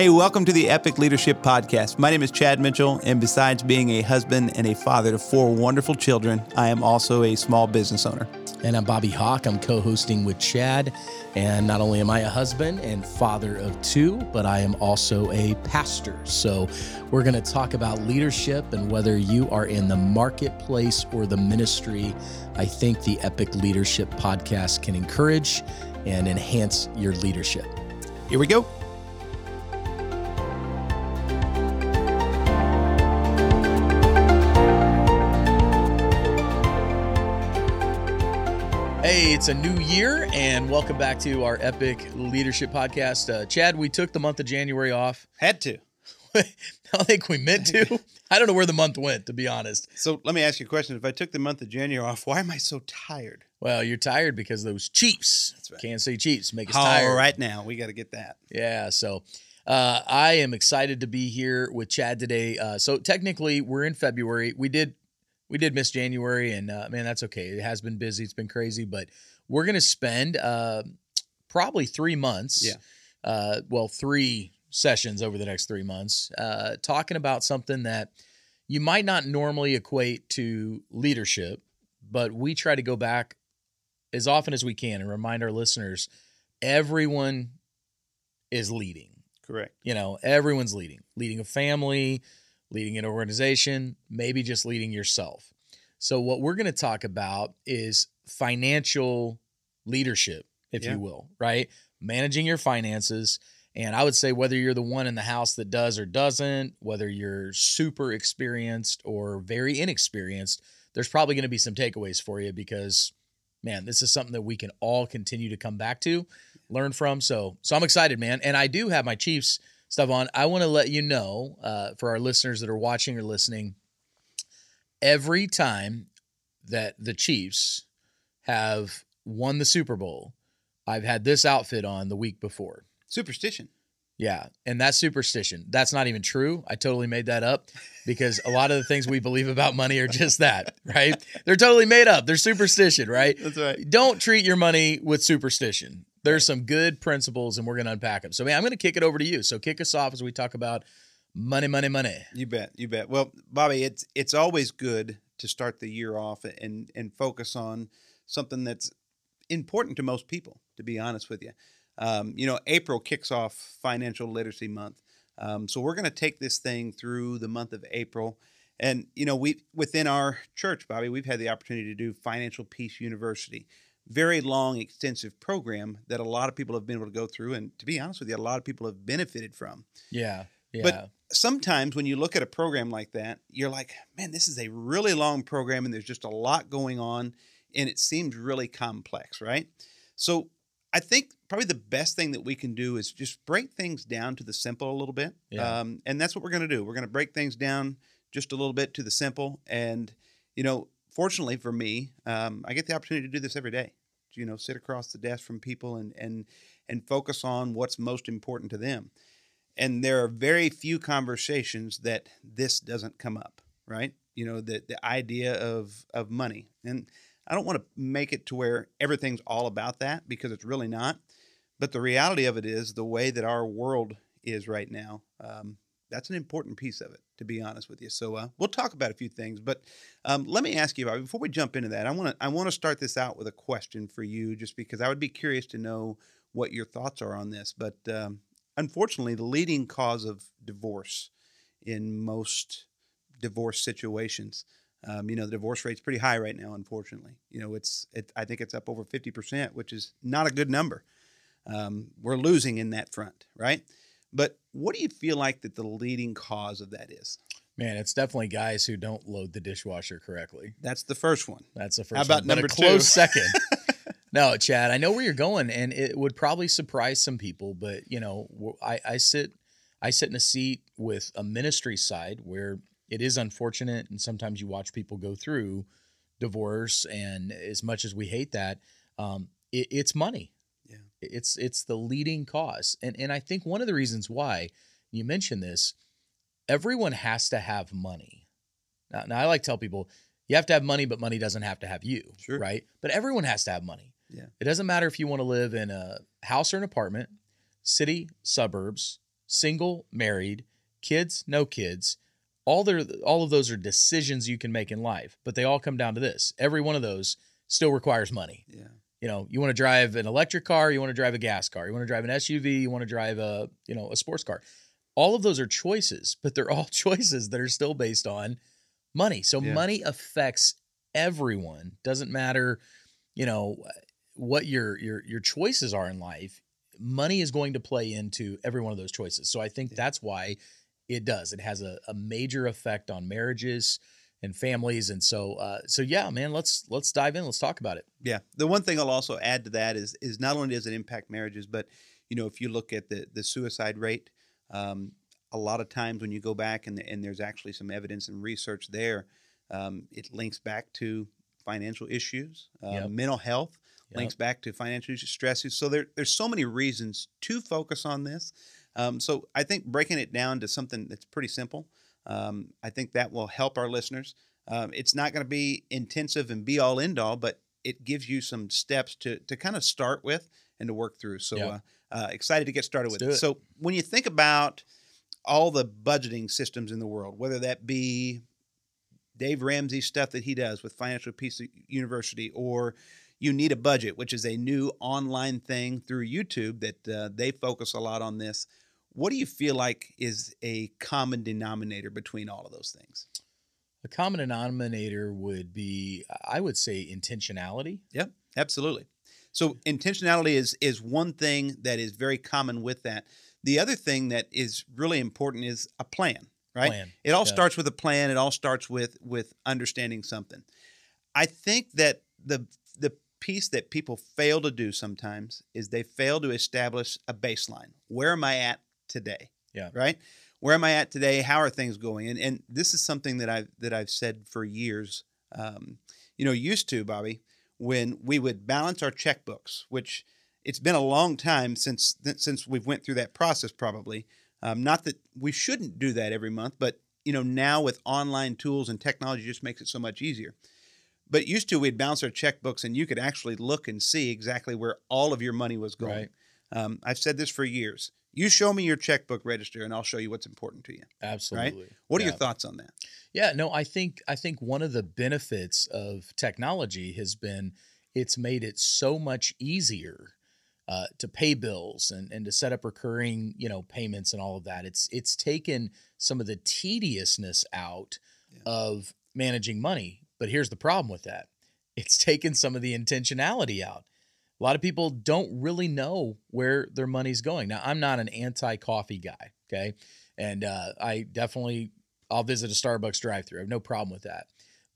Hey, welcome to the Epic Leadership Podcast. My name is Chad Mitchell, and besides being a husband and a father to four wonderful children, I am also a small business owner. And I'm Bobby Hawk. I'm co hosting with Chad. And not only am I a husband and father of two, but I am also a pastor. So we're going to talk about leadership and whether you are in the marketplace or the ministry. I think the Epic Leadership Podcast can encourage and enhance your leadership. Here we go. It's a new year, and welcome back to our Epic Leadership Podcast. Uh, Chad, we took the month of January off. Had to. I don't think we meant to. I don't know where the month went, to be honest. So let me ask you a question. If I took the month of January off, why am I so tired? Well, you're tired because those Chiefs, That's right. Kansas City Chiefs, make us All tired. right now, we got to get that. Yeah, so uh, I am excited to be here with Chad today. Uh, so technically, we're in February. We did we did miss January, and uh, man, that's okay. It has been busy. It's been crazy, but we're gonna spend uh, probably three months. Yeah. Uh, well, three sessions over the next three months, uh, talking about something that you might not normally equate to leadership, but we try to go back as often as we can and remind our listeners everyone is leading. Correct. You know, everyone's leading, leading a family, leading an organization, maybe just leading yourself. So, what we're going to talk about is financial leadership, if Yeah. you will, right? Managing your finances. And I would say whether you're the one in the house that does or doesn't, whether you're super experienced or very inexperienced, there's probably going to be some takeaways for you because, man, this is something that we can all continue to come back to, learn from. So, so I'm excited, man. And I do have my Chiefs stuff on. I want to let you know uh, for our listeners that are watching or listening, every time that the Chiefs have won the Super Bowl, I've had this outfit on the week before. Superstition. Yeah, and that's superstition. That's not even true. I totally made that up because a lot of the things we believe about money are just that, right? They're totally made up. They're superstition, right? That's right. Don't treat your money with superstition. There's some good principles, and we're going to unpack them. So, man, I'm going to kick it over to you. So, kick us off as we talk about money, money, money. You bet. You bet. Well, Bobby, it's it's always good to start the year off and and focus on something that's important to most people. To be honest with you, um, you know, April kicks off Financial Literacy Month, um, so we're going to take this thing through the month of April. And you know, we within our church, Bobby, we've had the opportunity to do Financial Peace University. Very long, extensive program that a lot of people have been able to go through, and to be honest with you, a lot of people have benefited from Yeah. Yeah. But- sometimes when you look at a program like that, you're like, man, this is a really long program and there's just a lot going on and it seems really complex, right? So I think probably the best thing that we can do is just break things down to the simple a little bit. Yeah. Um, and that's what we're going to do. We're going to break things down just a little bit to the simple. And, you know, fortunately for me, um, I get the opportunity to do this every day. You know, sit across the desk from people and and and focus on what's most important to them and there are very few conversations that this doesn't come up right you know the the idea of of money and i don't want to make it to where everything's all about that because it's really not but the reality of it is the way that our world is right now um, that's an important piece of it to be honest with you. So uh, we'll talk about a few things but um, let me ask you about before we jump into that i want to i want to start this out with a question for you just because i would be curious to know what your thoughts are on this but um, unfortunately the leading cause of divorce in most divorce situations um, you know the divorce rate's pretty high right now unfortunately you know it's it, i think it's up over 50% which is not a good number um, we're losing in that front right but what do you feel like that the leading cause of that is man, it's definitely guys who don't load the dishwasher correctly. that's the first one That's the first How about one. But number a two? close second. No, Chad, I know where you're going, and it would probably surprise some people. But you know, I sit, I sit in a seat with a ministry side where it is unfortunate, and sometimes you watch people go through divorce, and as much as we hate that, um, it, it's money. Yeah. it's it's the leading cause, and and I think one of the reasons why you mentioned this, everyone has to have money. Now, now I like to tell people you have to have money, but money doesn't have to have you, Sure. right? But everyone has to have money. Yeah. It doesn't matter if you want to live in a house or an apartment, city, suburbs, single, married, kids, no kids, all their all of those are decisions you can make in life, but they all come down to this. Every one of those still requires money. Yeah. You know, you want to drive an electric car, you want to drive a gas car, you want to drive an SUV, you want to drive a, you know, a sports car. All of those are choices, but they're all choices that are still based on money. So Yeah. money affects everyone. Doesn't matter, you know, what your your your choices are in life. Money is going to play into every one of those choices. So I think Yeah. that's why it does. It has a, a major effect on marriages and families. And so uh so yeah, man, let's let's dive in. Let's talk about it. Yeah. The one thing I'll also add to that is is not only does it impact marriages, but you know, if you look at the the suicide rate, um, a lot of times when you go back and and there's actually some evidence and research there, um, it links back to financial issues, uh, Yep. mental health, Yep. links back to financial issues, stresses. So there there's so many reasons to focus on this. Um, so I think breaking it down to something that's pretty simple, um, I think that will help our listeners. Um, it's not going to be intensive and be all end all, but it gives you some steps to to kind of start with and to work through. So Yeah. uh, uh, excited to get started Let's with it. it. So when you think about all the budgeting systems in the world, whether that be Dave Ramsey's stuff that he does with Financial Peace University, or you need a budget, which is a new online thing through YouTube that uh, they focus a lot on this. What do you feel like is a common denominator between all of those things? A common denominator would be, I would say, intentionality. Yep, absolutely. So intentionality is is one thing that is very common with that. The other thing that is really important is a plan, right? Plan. It all Yeah. starts with a plan. It all starts with with understanding something. I think that the the piece that people fail to do sometimes is they fail to establish a baseline. Where am I at today? Yeah. Right? Where am I at today? How are things going? And and this is something that I've that I've said for years. Um, you know, used to Bobby, when we would balance our checkbooks, which it's been a long time since since we've went through that process. Probably um, not that we shouldn't do that every month, but you know now with online tools and technology, just makes it so much easier. But used to, we'd bounce our checkbooks, and you could actually look and see exactly where all of your money was going. Right. Um, I've said this for years. You show me your checkbook register, and I'll show you what's important to you. Absolutely. What are Yeah. your thoughts on that? Yeah, no, I think I think one of the benefits of technology has been it's made it so much easier uh, to pay bills and, and to set up recurring, you know, payments and all of that. It's it's taken some of the tediousness out Yeah. of managing money. But here's the problem with that. It's taken some of the intentionality out. A lot of people don't really know where their money's going. Now, I'm not an anti-coffee guy, okay? And uh, I definitely I'll visit a Starbucks drive-through. I have no problem with that.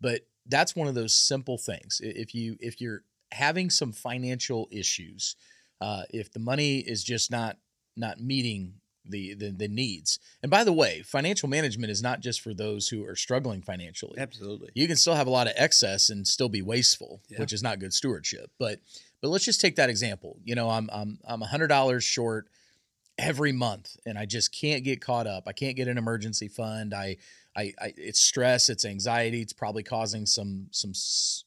But that's one of those simple things. If you if you're having some financial issues, uh, if the money is just not not meeting the, the the needs. And by the way, financial management is not just for those who are struggling financially. Absolutely. You can still have a lot of excess and still be wasteful, Yeah. which is not good stewardship. But but let's just take that example. You know, I'm I'm I'm hundred dollars short every month, and I just can't get caught up. I can't get an emergency fund. I I, I it's stress, it's anxiety. It's probably causing some some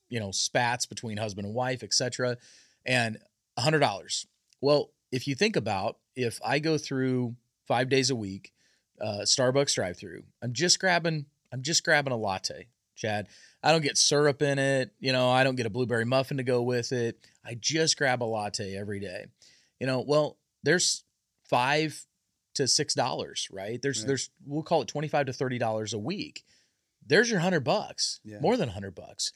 you know spats between husband and wife, etc. And hundred dollars. Well, if you think about if I go through five days a week, uh, Starbucks drive-through, I'm just grabbing I'm just grabbing a latte, Chad. I don't get syrup in it. You know, I don't get a blueberry muffin to go with it. I just grab a latte every day. You know, well, there's five to six dollars, right? There's Right. there's we'll call it twenty five to thirty dollars a week. There's your hundred bucks, Yeah. more than hundred bucks.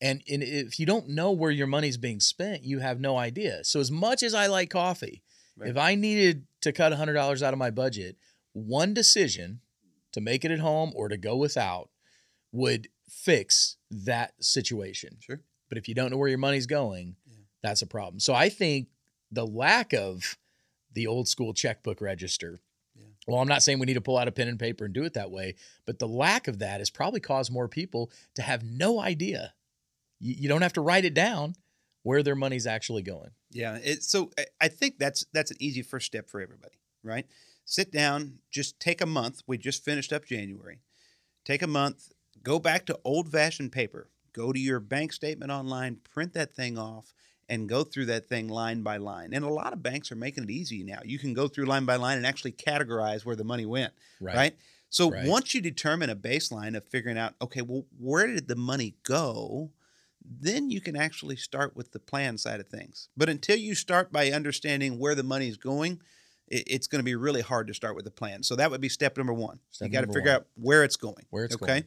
And, and if you don't know where your money's being spent, you have no idea. So as much as I like coffee, Right. if I needed to cut hundred dollars out of my budget, one decision to make it at home or to go without would fix that situation. Sure. But if you don't know where your money's going, Yeah. that's a problem. So I think the lack of the old school checkbook register. Yeah. Well, I'm not saying we need to pull out a pen and paper and do it that way, but the lack of that has probably caused more people to have no idea. You, you don't have to write it down where their money's actually going. Yeah. It, so I- think that's that's an easy first step for everybody, right? Sit down, just take a month. We just finished up January. Take a month, go back to old fashioned paper. go to your bank statement online, print that thing off, and go through that thing line by line. And a lot of banks are making it easy now. You can go through line by line and actually categorize where the money went, Right. right? So Right. once you determine a baseline of figuring out, okay, well, where did the money go? Then you can actually start with the plan side of things. But until you start by understanding where the money is going, it, it's going to be really hard to start with a plan. So that would be step number one. Step you got to figure one. out where it's going. Where it's okay? going.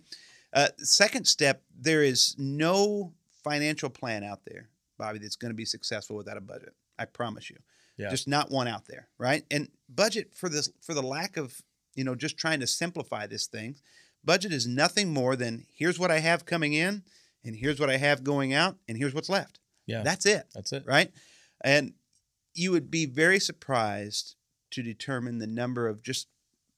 Uh, second step, there is no financial plan out there, Bobby, that's going to be successful without a budget. I promise you. Yeah. Just not one out there, right? And budget for this for the lack of, you know, just trying to simplify this thing. Budget is nothing more than here's what I have coming in and here's what I have going out and here's what's left. Yeah. That's it That's it. right? And you would be very surprised to determine the number of just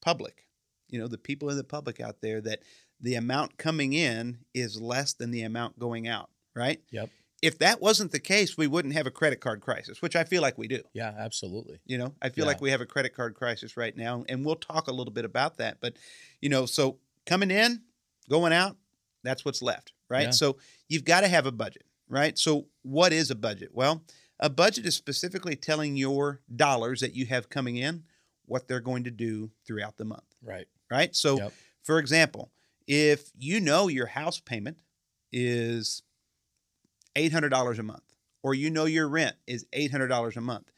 public, you know, the people in the public out there that the amount coming in is less than the amount going out, right? Yep. If that wasn't the case, we wouldn't have a credit card crisis, which I feel like we do. Yeah, absolutely. You know, I feel Yeah. like we have a credit card crisis right now, and we'll talk a little bit about that. But, you know, so coming in, going out, that's what's left, right? Yeah. So you've got to have a budget, right? So what is a budget? Well, a budget is specifically telling your dollars that you have coming in what they're going to do throughout the month, Right. right? So, Yep. for example, if you know your house payment is $800 a month, or you know your rent is $800 a month,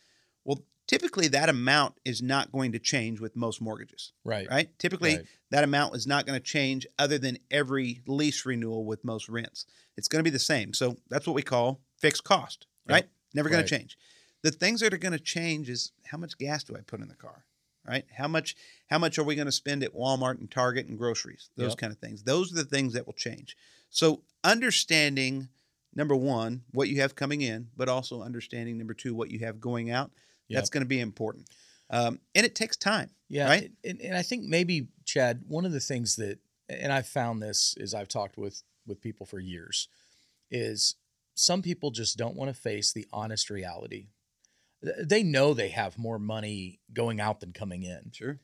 typically that amount is not going to change with most mortgages, Right. right? Typically, Right. that amount is not going to change other than every lease renewal with most rents. It's going to be the same. So that's what we call fixed cost, Yep. right? Never going Right. to change. The things that are going to change is how much gas do I put in the car, right? How much how much are we going to spend at Walmart and Target and groceries? Those Yep. kind of things. Those are the things that will change. So understanding number one what you have coming in, but also understanding number two what you have going out. That's going to be important, um, and it takes time. Yeah. Right? And, and I think maybe Chad, one of the things that, and I've found this is I've talked with with people for years, is some people just don't want to face the honest reality. They know they have more money going out than coming in. Sure.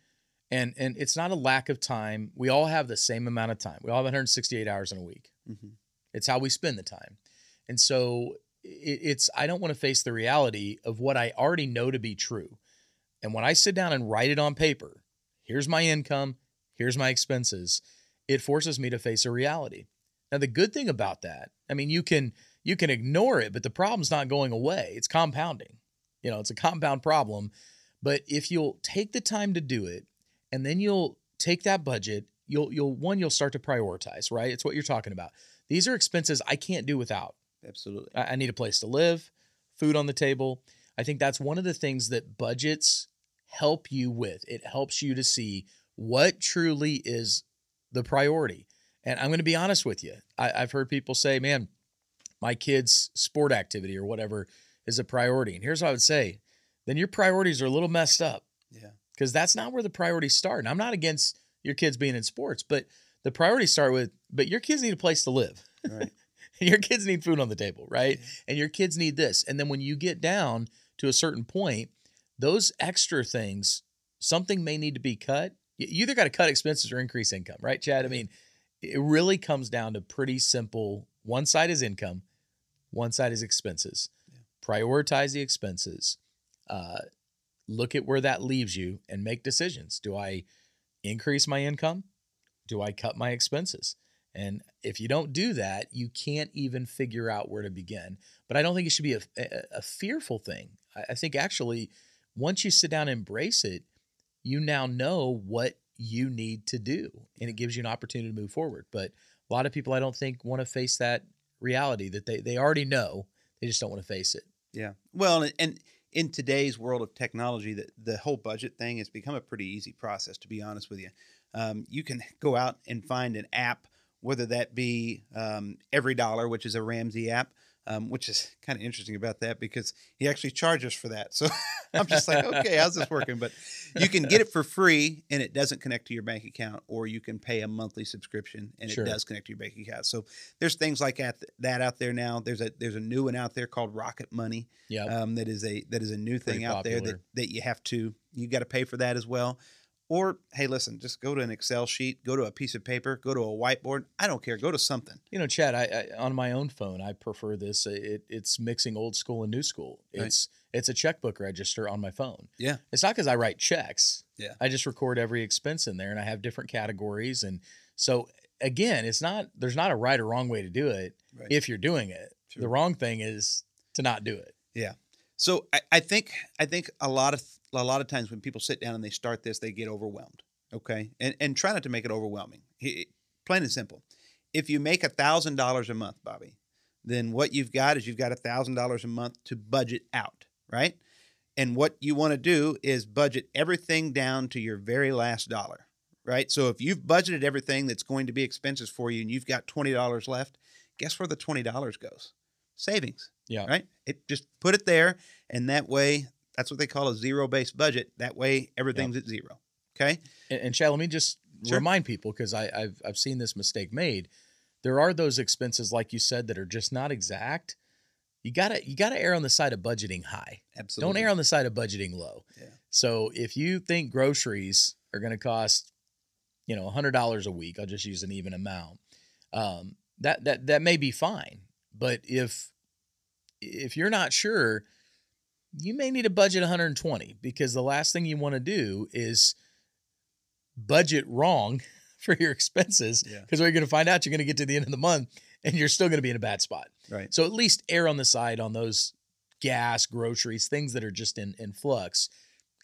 And and it's not a lack of time. We all have the same amount of time. We all have 168 hours in a week. hmm It's how we spend the time. And so it's, I don't want to face the reality of what I already know to be true. And when I sit down and write it on paper, here's my income, here's my expenses, it forces me to face a reality. Now, the good thing about that, I mean, you can, you can ignore it, but the problem's not going away. It's compounding. You know, it's a compound problem. But if you'll take the time to do it, and then you'll take that budget, you'll you'll one you'll start to prioritize, right? It's what you're talking about. These are expenses I can't do without. Absolutely. I, I need a place to live, food on the table. I think that's one of the things that budgets help you with. It helps you to see what truly is the priority. And I'm going to be honest with you. I, I've heard people say, man, my kid's sport activity or whatever is a priority. And here's what I would say then your priorities are a little messed up Yeah. because that's not where the priorities start. And I'm not against your kids being in sports, but the priorities start with, but your kids need a place to live. Right. your kids need food on the table, right? And your kids need this. And then when you get down to a certain point, those extra things, something may need to be cut. You either got to cut expenses or increase income, right, Chad? I mean, it really comes down to pretty simple. One side is income, one side is expenses. Prioritize the expenses. Uh, look at where that leaves you and make decisions. Do I increase my income? Do I cut my expenses? And if you don't do that, you can't even figure out where to begin. But I don't think it should be a, a, fearful thing. I, I think actually, once you sit down and embrace it, you now know what you need to do, and it gives you an opportunity to move forward. But a lot of people, I don't think, want to face that reality that they they already know. They just don't want to face it. Yeah. Well, and- and in today's world of technology, the, the whole budget thing has become a pretty easy process, to be honest with you. Um, you can go out and find an app, whether that be um, Every Dollar, which is a Ramsey app, um, which is kind of interesting about that because he actually charges for that. So I'm just like, okay, how's this working? But you can get it for free and it doesn't connect to your bank account, or you can pay a monthly subscription and Sure. it does connect to your bank account. So there's things like that, that out there now. There's a there's a new one out there called Rocket Money Yeah, um, that is a that is a new Pretty thing out there that that you have to you got to pay for that as well. Or hey, listen, just go to an Excel sheet, go to a piece of paper, go to a whiteboard. I don't care. Go to something. You know, Chad, I, I on my own phone, I prefer this. Uh, it, it's mixing old school and new school. Right. It's it's a checkbook register on my phone. Yeah. It's not because I write checks. Yeah. I just record every expense in there, and I have different categories. And so again, it's not there's not a right or wrong way to do it Right. if you're doing it. Sure. The wrong thing is to not do it. So I, I think I think a lot of a lot of times when people sit down and they start this, they get overwhelmed. Okay, and and try not to make it overwhelming. He- Plain and simple. If you make a thousand dollars a month, Bobby, then what you've got is you've got a thousand dollars a month to budget out, right? And what you want to do is budget everything down to your very last dollar, right? So if you've budgeted everything that's going to be expenses for you and you've got twenty dollars left, guess where the twenty dollars goes? Savings Yeah. right? It just put it there, and that way, that's what they call a zero-based budget. That way, everything's at zero. Okay. And, and Chad, let me just Sure. remind people because I've I've seen this mistake made. There are those expenses, like you said, that are just not exact. You gotta you gotta err on the side of budgeting high. Absolutely. Don't err on the side of budgeting low. Yeah. So if you think groceries are going to cost, you know, hundred dollars a week, I'll just use an even amount. Um, that that that may be fine, but if if you're not sure, you may need to budget 120 because the last thing you want to do is budget wrong for your expenses Yeah. because what you're going to find out you're going to get to the end of the month and you're still going to be in a bad spot. Right. So at least err on the side on those gas, groceries, things that are just in, in flux.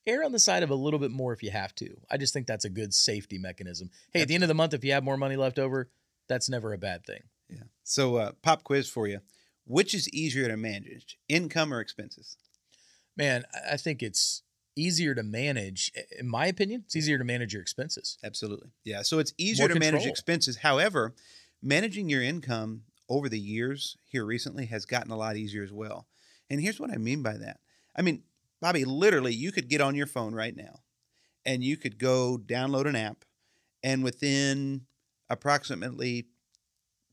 Err on the side of a little bit more if you have to. I just think that's a good safety mechanism. Hey, at the end of the month, if you have more money left over, that's never a bad thing. Yeah. So, uh, pop quiz for you: Which is easier to manage, income or expenses? Man, I- think it's easier to manage. In my opinion, it's easier to manage your expenses. Absolutely. Yeah. So it's easier More to manage expenses. However, managing your income over the years here recently has gotten a lot easier as well. And here's what I mean by that. I mean, Bobby, literally, you could get on your phone right now and you could go download an app, and within approximately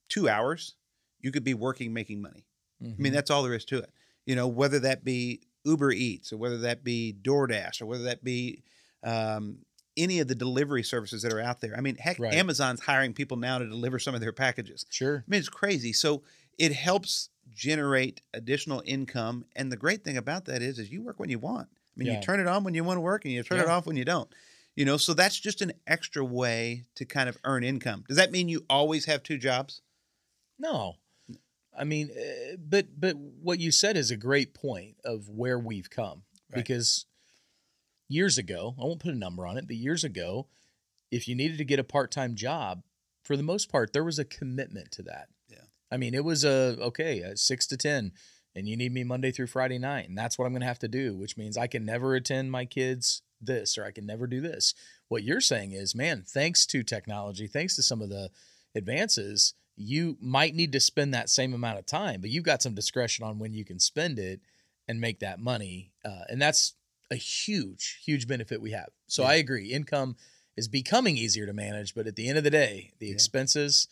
two hours, you could be working, making money. I Mm-hmm. mean, that's all there is to it. You know, whether that be Uber Eats or whether that be DoorDash or whether that be um, any of the delivery services that are out there. I mean, heck, Right. Amazon's hiring people now to deliver some of their packages. sure. I mean, it's crazy. So it helps generate additional income. And the great thing about that is, is you work when you want. I mean, Yeah. you turn it on when you want to work and you turn it off when you don't. You know, so that's just an extra way to kind of earn income. Does that mean you always have two jobs? No. I mean, uh, but but what you said is a great point of where we've come Right. because years ago, I won't put a number on it, but years ago, if you needed to get a part-time job, for the most part, there was a commitment to that. Yeah. I mean, it was a okay, a 6 to 10 and you need me Monday through Friday night and that's what I'm going to have to do, which means I can never attend my kids this or I can never do this. What you're saying is, man, thanks to technology, thanks to some of the advances, you might need to spend that same amount of time, but you've got some discretion on when you can spend it and make that money. Uh, and that's a huge, huge benefit we have. So Yeah. I agree. Income is becoming easier to manage, but at the end of the day, the Yeah. expenses,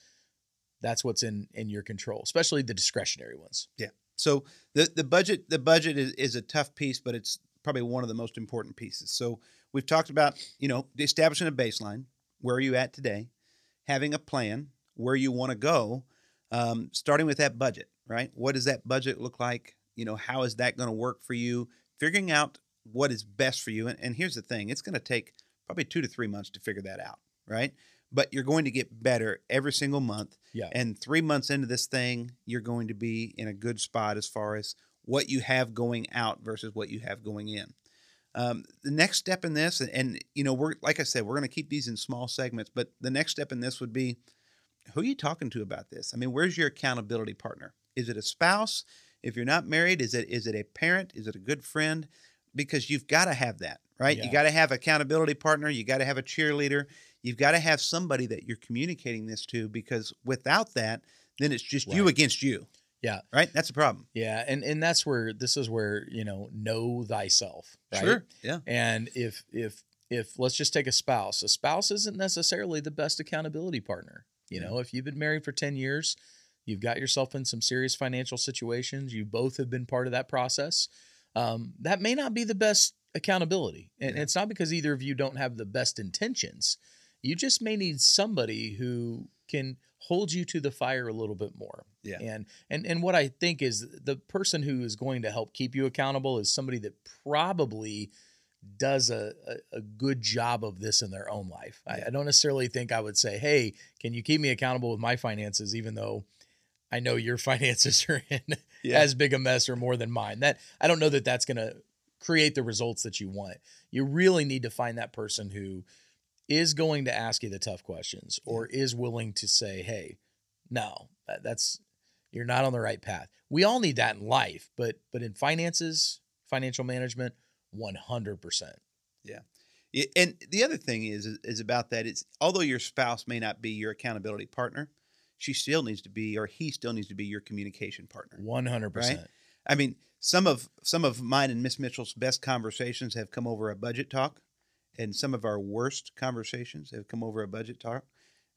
that's what's in in your control, especially the discretionary ones. Yeah. So the the budget the budget is, is a tough piece, but it's probably one of the most important pieces. So we've talked about you know establishing a baseline. Where are you at today? Having a plan where you want to go. Um, starting with that budget, right? What does that budget look like? You know, how is that going to work for you? Figuring out what is best for you. And, and here's the thing: it's going to take probably two to three months to figure that out, right? But you're going to get better every single month. Yeah. And three months into this thing, you're going to be in a good spot as far as what you have going out versus what you have going in. Um, the next step in this, and, and you know, we're like I said, we're going to keep these in small segments, but the next step in this would be who are you talking to about this? I mean, where's your accountability partner? Is it a spouse? If you're not married, is it is it a parent? Is it a good friend? Because you've got to have that, right? You got to have accountability partner. You got to have a cheerleader. You've got to have somebody that you're communicating this to because without that, then it's just you against you. Yeah. Right? That's a problem. Yeah, and and that's where this is where you know know thyself. Right? Sure. Yeah. And if if if let's just take a spouse, a spouse isn't necessarily the best accountability partner. You know, if you've been married for ten years, you've got yourself in some serious financial situations. You both have been part of that process. Um, that may not be the best accountability. And Yeah. it's not because either of you don't have the best intentions. You just may need somebody who can hold you to the fire a little bit more. Yeah. And and and what I think is the person who is going to help keep you accountable is somebody that probably does a, a, a good job of this in their own life. I, I don't necessarily think I would say, hey, can you keep me accountable with my finances, even though I know your finances are in as big a mess or more than mine. That I don't know that that's going to create the results that you want. You really need to find that person who is going to ask you the tough questions or is willing to say, "Hey, no, that- that's you're not on the right path." We all need that in life, but but in finances, financial management, 100%. Yeah, and the other thing is, is about that. It's although your spouse may not be your accountability partner, she still needs to be, or he still needs to be your communication partner. 100%. I mean, some of some of mine and Miss Mitchell's best conversations have come over a budget talk, and some of our worst conversations have come over a budget talk.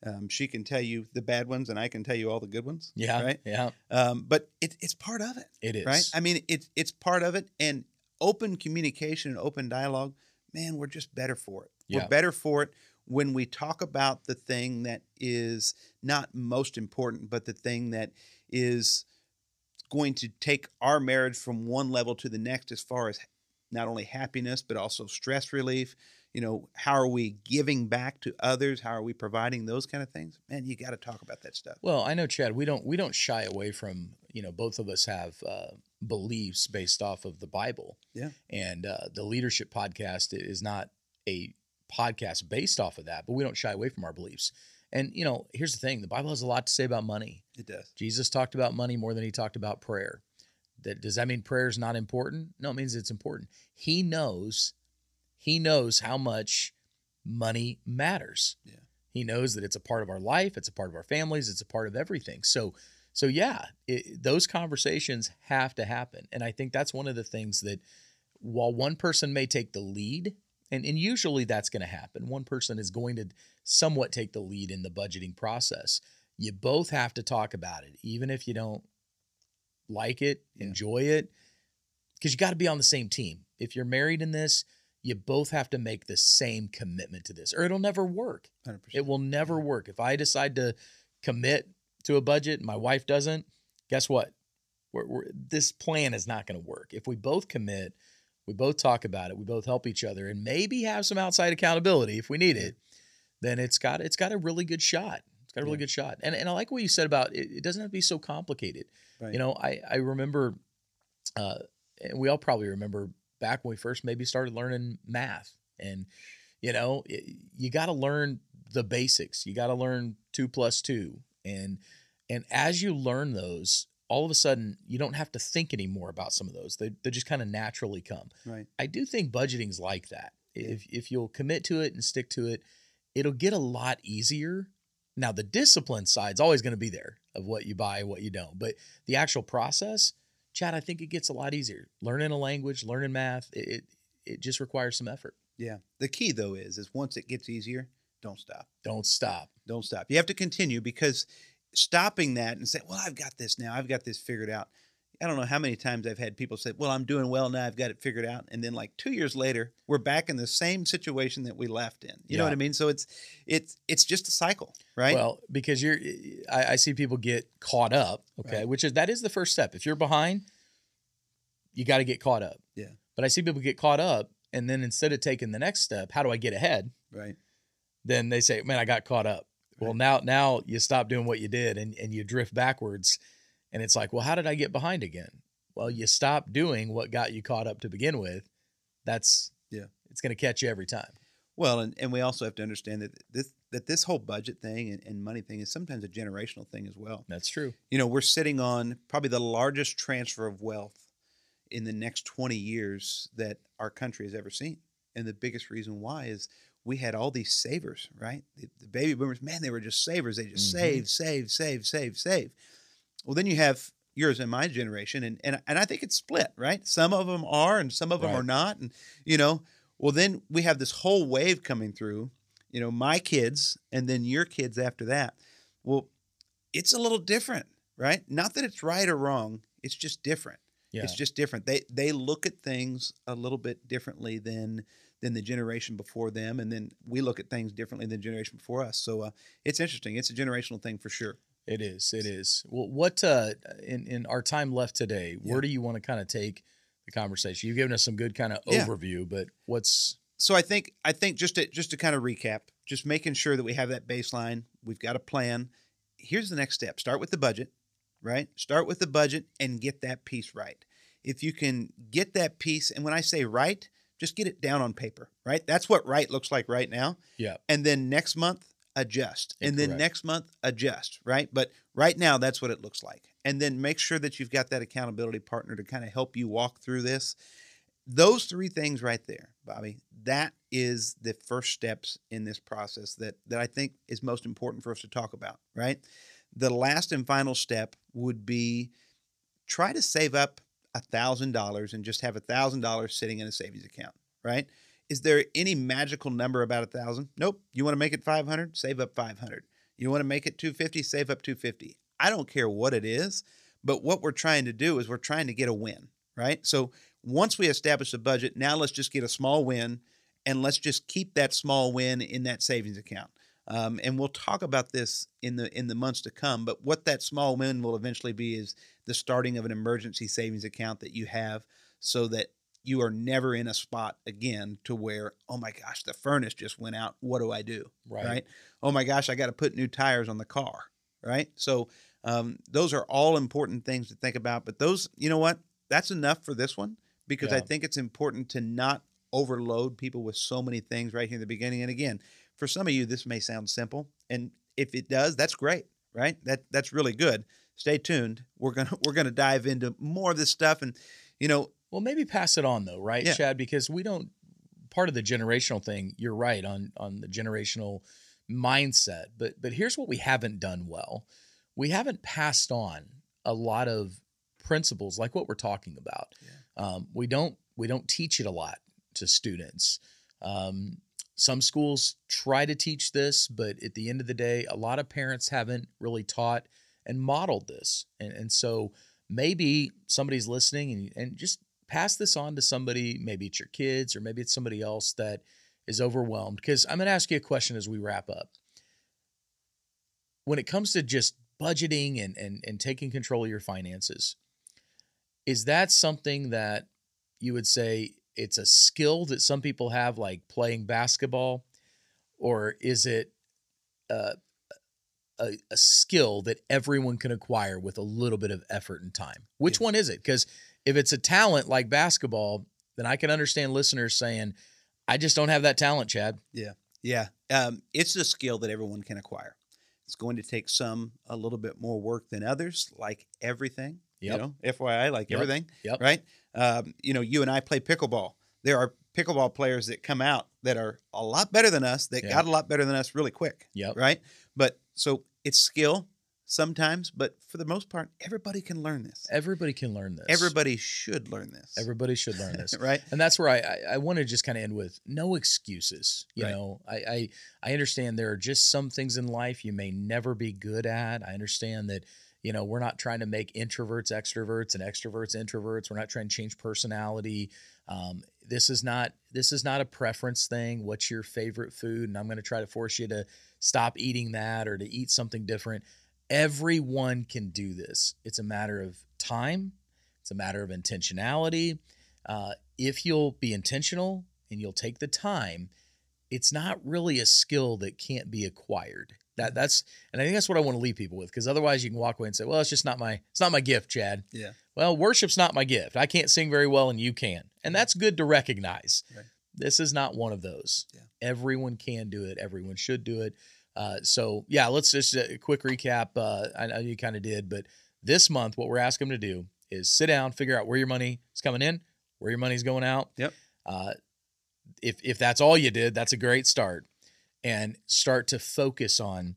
Um, she can tell you the bad ones, and I can tell you all the good ones. Yeah. Right. Yeah. Um, but it, it's part of it, It is. right? I mean, it's it's part of it, and open communication and open dialogue. Man, we're just better for it. Yeah. We're better for it when we talk about the thing that is not most important, but the thing that is going to take our marriage from one level to the next as far as not only happiness but also stress relief you know how are we giving back to others how are we providing those kind of things man you got to talk about that stuff Well, I know Chad. We don't we don't shy away from you know both of us have uh, beliefs based off of the Bible. Yeah. And uh, the leadership podcast is not a podcast based off of that, but we don't shy away from our beliefs. And you know, here's the thing: the Bible has a lot to say about money. it does Jesus talked about money more than he talked about prayer. That does that mean prayer is not important? No, it means it's important. He knows, he knows how much money matters. Yeah. He knows that it's a part of our life, it's a part of our families, it's a part of everything. So, so yeah, it, those conversations have to happen, and I think that's one of the things that, while one person may take the lead, and and usually that's going to happen, one person is going to somewhat take the lead in the budgeting process you both have to talk about it, even if you don't like it, Yeah. enjoy it, because you got to be on the same team. If you're married in this, you both have to make the same commitment to this, or it'll never work. 100% It will never work. If I decide to commit to a budget and my wife doesn't, guess what? We're, we're, this plan is not going to work. If we both commit, we both talk about it, we both help each other, and maybe have some outside accountability if we need it, then it's got it's got a really good shot. It's got a really Yeah. good shot. And and I like what you said about it, it doesn't have to be so complicated. Right. You know, I I remember, uh, and we all probably remember back when we first maybe started learning math, and you know, it, you got to learn the basics. You got to learn two plus two, and and as you learn those, all of a sudden you don't have to think anymore about some of those. They they just kind of naturally come. right I do think budgeting's like that. Yeah. If if you'll commit to it and stick to it, it'll get a lot easier. Now the discipline side's always going to be there of what you buy and what you don't, but the actual process, Chad, I think it gets a lot easier. Learning a language, learning math, it it, it just requires some effort. yeah the key though is is once it gets easier don't stop Don't stop. don't stop you have to continue because stopping that and say well i've got this now i've got this figured out i don't know how many times i've had people say well i'm doing well now i've got it figured out and then like two years later we're back in the same situation that we left in you know what i mean so it's it's it's just a cycle right Well, because you're, I, I see people get caught up. Okay, Right. which is that is the first step. If you're behind, you got to get caught up. Yeah. But I see people get caught up, and then instead of taking the next step, how do I get ahead? right Then they say, "Man, I got caught up." Well, now now you stop doing what you did, and and you drift backwards, and it's like, well, how did I get behind again? Well, you stop doing what got you caught up to begin with. That's Yeah. it's going to catch you every time. Well, and, and we also have to understand that this that this whole budget thing and, and money thing is sometimes a generational thing as well. That's true. You know, we're sitting on probably the largest transfer of wealth in the next 20 years that our country has ever seen. And the biggest reason why is we had all these savers, right? The, the baby boomers, man, they were just savers. They just Mhm. save, save, save, save, save. Well, then you have yours and my generation, and, and, and I think it's split, right? Some of them are and some of them Right. are not. And, you know, well, then we have this whole wave coming through, you know, my kids and then your kids after that. Well, it's a little different, right? Not that it's right or wrong, it's just different. Yeah. It's just different. They they look at things a little bit differently than than the generation before them, and then we look at things differently than the generation before us. So uh, it's interesting. It's a generational thing for sure. It is. It is. Well, what uh, in in our time left today, Yeah. where do you want to kind of take the conversation? You've given us some good kind of Yeah. overview, but what's so I think I think just to just to kind of recap, just making sure that we have that baseline, we've got a plan. Here's the next step. Start with the budget, right? Start with the budget and get that piece right. If you can get that piece, and when I say right, just get it down on paper, right? That's what right looks like right now. Yeah. And then next month, adjust. And then next month, adjust, right? But right now, that's what it looks like. And then make sure that you've got that accountability partner to kind of help you walk through this those three things right there bobby that is the first steps in this process that that i think is most important for us to talk about right the last and final step would be try to save up a thousand dollars and just have a thousand dollars sitting in a savings account right? Is there any magical number about a thousand? Nope. You want to make it 500 save up 500 you want to make it 250 save up 250 i don't care what it is but what we're trying to do is we're trying to get a win right? So once we establish a budget, now let's just get a small win and let's just keep that small win in that savings account. Um, and we'll talk about this in the in the months to come. But what that small win will eventually be is the starting of an emergency savings account that you have, so that you are never in a spot again to where oh my gosh the furnace just went out. What do I do? right? Oh my gosh, I got to put new tires on the car. Right. So um, those are all important things to think about. But those, you know what? That's enough for this one because I think it's important to not overload people with so many things right here in the beginning. And again, for some of you, this may sound simple, and if it does, that's great, right? That that's really good. Stay tuned. We're gonna we're gonna dive into more of this stuff, and you know, Well, maybe pass it on though, right, Yeah. Chad? Because we don't part of the generational thing. You're right on on the generational mindset, but but here's what we haven't done well: we haven't passed on a lot of principles like what we're talking about. Um, we don't we don't teach it a lot to students. Um, some schools try to teach this, but at the end of the day, a lot of parents haven't really taught and modeled this, and and so maybe somebody's listening and, and just pass this on to somebody maybe it's your kids or maybe it's somebody else that is overwhelmed. Because i'm going to ask you a question as we wrap up. When it comes to just budgeting and, and and taking control of your finances is that something that you would say it's a skill that some people have like playing basketball or is it uh, a, a skill that everyone can acquire with a little bit of effort and time. Which Yeah. one is it? Because if it's a talent like basketball, then I can understand listeners saying, I just don't have that talent, Chad. Yeah, yeah. um, it's a skill that everyone can acquire. It's going to take some a little bit more work than others, like everything. Yep. You know, FYI, like Yep. everything. Yep. Right. Um, you know, you and I play pickleball. There are pickleball players that come out that are a lot better than us. That Yeah. got a lot better than us really quick. Yep. Right. But so it's skill sometimes, but for the most part, everybody can learn this. Everybody can learn this. Everybody should learn this. Everybody should learn this. right. and that's where I I, I want to just kind of end with no excuses. You Right. know, I, I I understand there are just some things in life you may never be good at. I understand that you know we're not trying to make introverts extroverts and extroverts introverts. We're not trying to change personality. Um, this is not this is not a preference thing. What's your favorite food? And I'm going to try to force you to stop eating that or to eat something different. Everyone can do this. It's a matter of time. It's a matter of intentionality. Uh, if you'll be intentional and you'll take the time, it's not really a skill that can't be acquired. That that's and I think that's what I want to leave people with because otherwise you can walk away and say, well, it's just not my it's not my gift, Chad. Yeah. Well, worship's not my gift. I can't sing very well and you can. And that's good to recognize. Right. This is not one of those. Yeah. Everyone can do it. Everyone should do it. Uh, so yeah, let's just a quick recap. Uh, I know you kind of did, but this month, what we're asking them to do is sit down, figure out where your money is coming in, where your money's going out. Yep. Uh, if if that's all you did, that's a great start, and start to focus on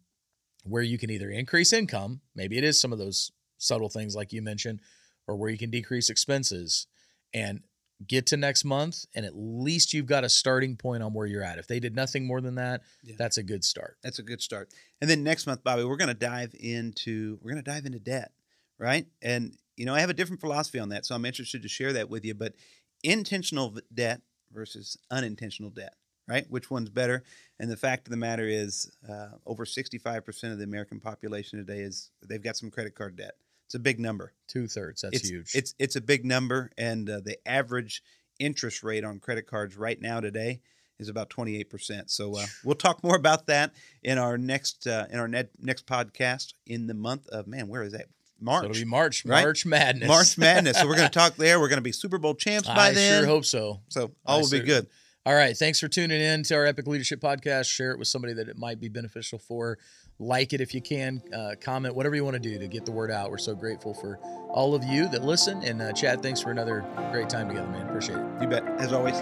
where you can either increase income, maybe it is some of those subtle things like you mentioned, or where you can decrease expenses, and get to next month, and at least you've got a starting point on where you're at. If they did nothing more than that, Yeah. that's a good start. That's a good start. And then next month, Bobby, we're going to dive into we're going to dive into debt, right? And you know, I have a different philosophy on that, so I'm interested to share that with you. But intentional debt versus unintentional debt, right? Which one's better? And the fact of the matter is, uh, over 65% of the American population today is they've got some credit card debt. It's a big number. Two thirds. That's it's, huge. It's it's a big number, and uh, the average interest rate on credit cards right now today is about 28%. So uh, we'll talk more about that in our next uh, in our ne- next podcast in the month of man, where is that? March. So it'll be March. right? March Madness. March Madness. So we're going to talk there. We're going to be Super Bowl champs by I then. sure hope so. so all I will be good. All right. Thanks for tuning in to our Epic Leadership Podcast. Share it with somebody that it might be beneficial for. Like it if you can. Uh, comment, whatever you want to do to get the word out. We're so grateful for all of you that listen. And uh, Chad, thanks for another great time together, man. Appreciate it. You bet. As always,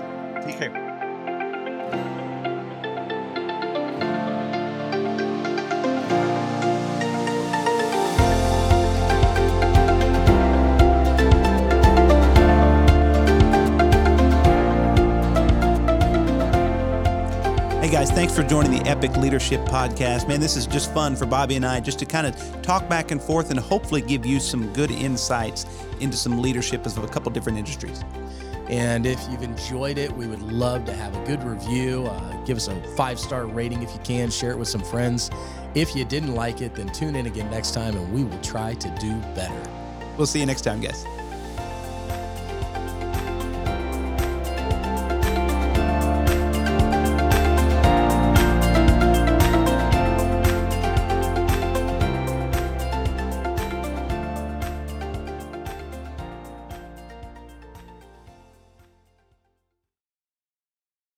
take care. Thanks for joining the Epic Leadership Podcast. Man, this is just fun for Bobby and I just to kind of talk back and forth and hopefully give you some good insights into some leadership of a couple different industries. And if you've enjoyed it, we would love to have a good review. Uh, give us a five star rating if you can. Share it with some friends. If you didn't like it, then tune in again next time and we will try to do better. We'll see you next time, guys.